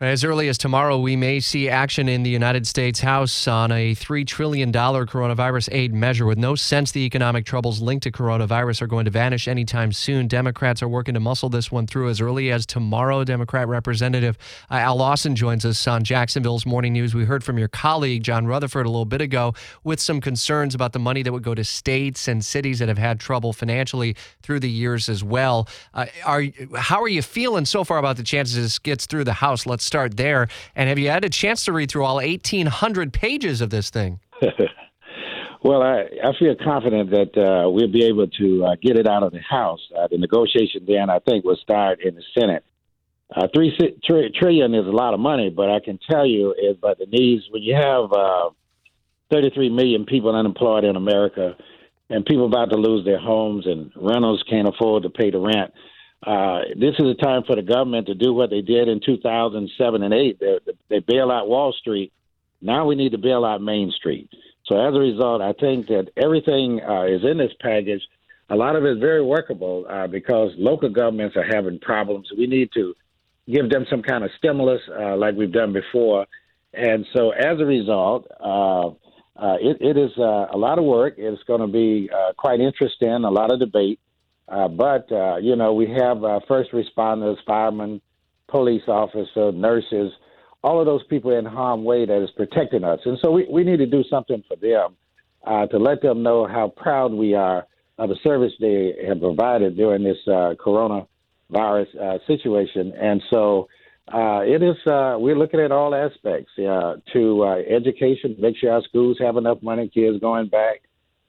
As early as tomorrow, we may see action in the United States House on a $3 trillion coronavirus aid measure with no sense the economic troubles linked to coronavirus are going to vanish anytime soon. Democrats are working to muscle this one through as early as tomorrow. Democrat Representative Al Lawson joins us on Jacksonville's Morning News. We heard from your colleague, John Rutherford, a little bit ago with some concerns about the money that would go to states and cities that have had trouble financially through the years as well. Uh, are How are you feeling so far about the chances this gets through the House? Let's start there. And have you had a chance to read through all 1,800 pages of this thing? well, I, I feel confident that uh, we'll be able to uh, get it out of the House. Uh, the negotiation then, I think, will start in the Senate. Uh, three tri- trillion is a lot of money, but I can tell you is but the needs when you have uh, 33 million people unemployed in America, and people about to lose their homes, and renters can't afford to pay the rent. Uh, this is a time for the government to do what they did in 2007 and 8. They, they bail out Wall Street. Now we need to bail out Main Street. So as a result, I think that everything uh, is in this package. A lot of it is very workable uh, because local governments are having problems. We need to give them some kind of stimulus uh, like we've done before. And so as a result, uh, uh, it, it is uh, a lot of work. It's going to be quite interesting, a lot of debate. Uh, but, uh, you know, we have uh, first responders, firemen, police officers, nurses, all of those people in harm way that is protecting us. And so we, we need to do something for them uh, to let them know how proud we are of the service they have provided during this uh, coronavirus situation. And so it is, we're looking at all aspects to education, make sure our schools have enough money, kids going back.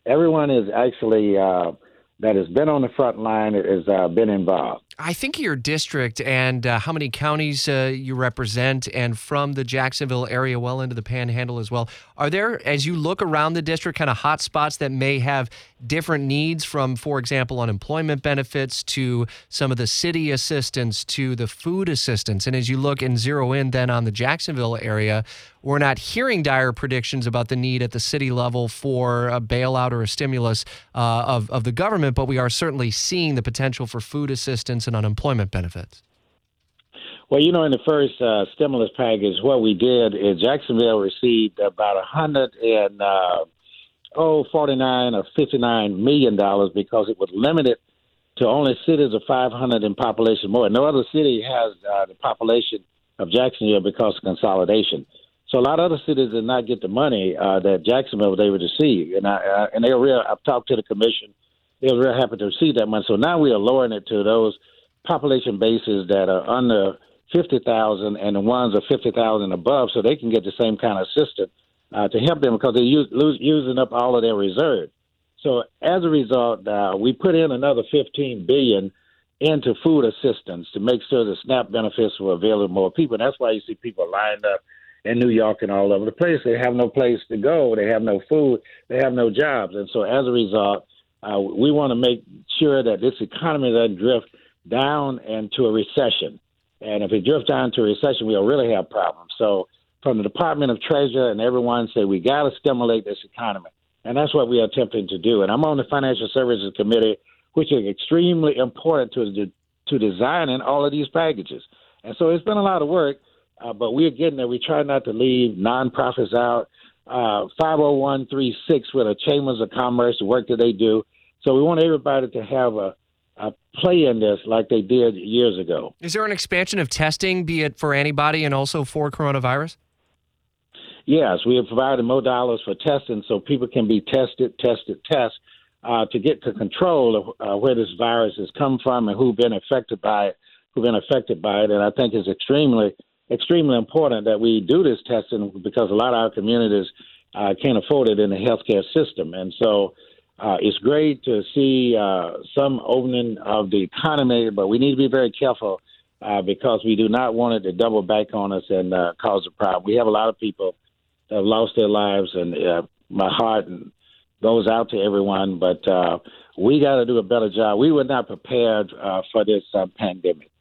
Everyone is actually that has been on the front line has uh, been involved. I think your district and uh, how many counties uh, you represent, and from the Jacksonville area well into the Panhandle as well. Are there, as you look around the district, kind of hot spots that may have different needs from, for example, unemployment benefits to some of the city assistance to the food assistance? And as you look and zero in then on the Jacksonville area, we're not hearing dire predictions about the need at the city level for a bailout or a stimulus uh, of, of the government, but we are certainly seeing the potential for food assistance and unemployment benefits? Well, you know, in the first uh, stimulus package, what we did is Jacksonville received about a hundred and uh, oh forty nine or fifty nine million dollars because it was limited to only cities of five hundred in population more. No other city has uh, the population of Jacksonville because of consolidation. So a lot of other cities did not get the money uh, that Jacksonville was able to receive, and I, uh, and they were real. I've talked to the commission; they were real happy to receive that money. So now we are lowering it to those population bases that are under 50,000 and the ones are 50,000 above so they can get the same kind of assistance uh, to help them because they're use, lose, using up all of their reserves. So as a result, uh, we put in another 15 billion into food assistance to make sure the SNAP benefits were available to more people. And that's why you see people lined up in New York and all over the place. They have no place to go. They have no food. They have no jobs. And so as a result, uh, we want to make sure that this economy doesn't drift down into a recession. And if we drift down to a recession, we'll really have problems. So, from the Department of Treasury and everyone say we got to stimulate this economy, and that's what we are attempting to do. And I'm on the Financial Services Committee, which is extremely important to to designing all of these packages. And so it's been a lot of work, uh, but we're getting there. We try not to leave nonprofits out. Uh, 50136 with the Chambers of Commerce, the work that they do. So we want everybody to have a uh, play in this like they did years ago. Is there an expansion of testing, be it for antibody and also for coronavirus? Yes, we have provided more dollars for testing so people can be tested, tested, test uh, to get to control of uh, where this virus has come from and who've been affected by it, who've been affected by it. And I think it's extremely, extremely important that we do this testing because a lot of our communities uh, can't afford it in the healthcare system. And so uh, it's great to see uh, some opening of the economy, but we need to be very careful uh, because we do not want it to double back on us and uh, cause a problem. We have a lot of people that have lost their lives, and uh, my heart goes out to everyone. But uh, we got to do a better job. We were not prepared uh, for this pandemic.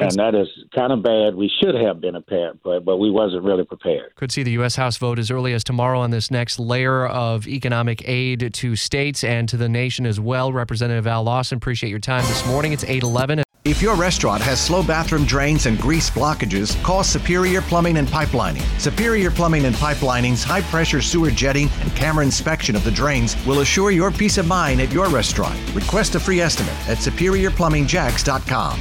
And that is kind of bad. We should have been prepared, but but we wasn't really prepared. Could see the U.S. House vote as early as tomorrow on this next layer of economic aid to states and to the nation as well. Representative Al Lawson, appreciate your time this morning. It's eight eleven. If your restaurant has slow bathroom drains and grease blockages, call Superior Plumbing and Pipelining. Superior Plumbing and Pipelining's high pressure sewer jetting and camera inspection of the drains will assure your peace of mind at your restaurant. Request a free estimate at superiorplumbingjacks.com.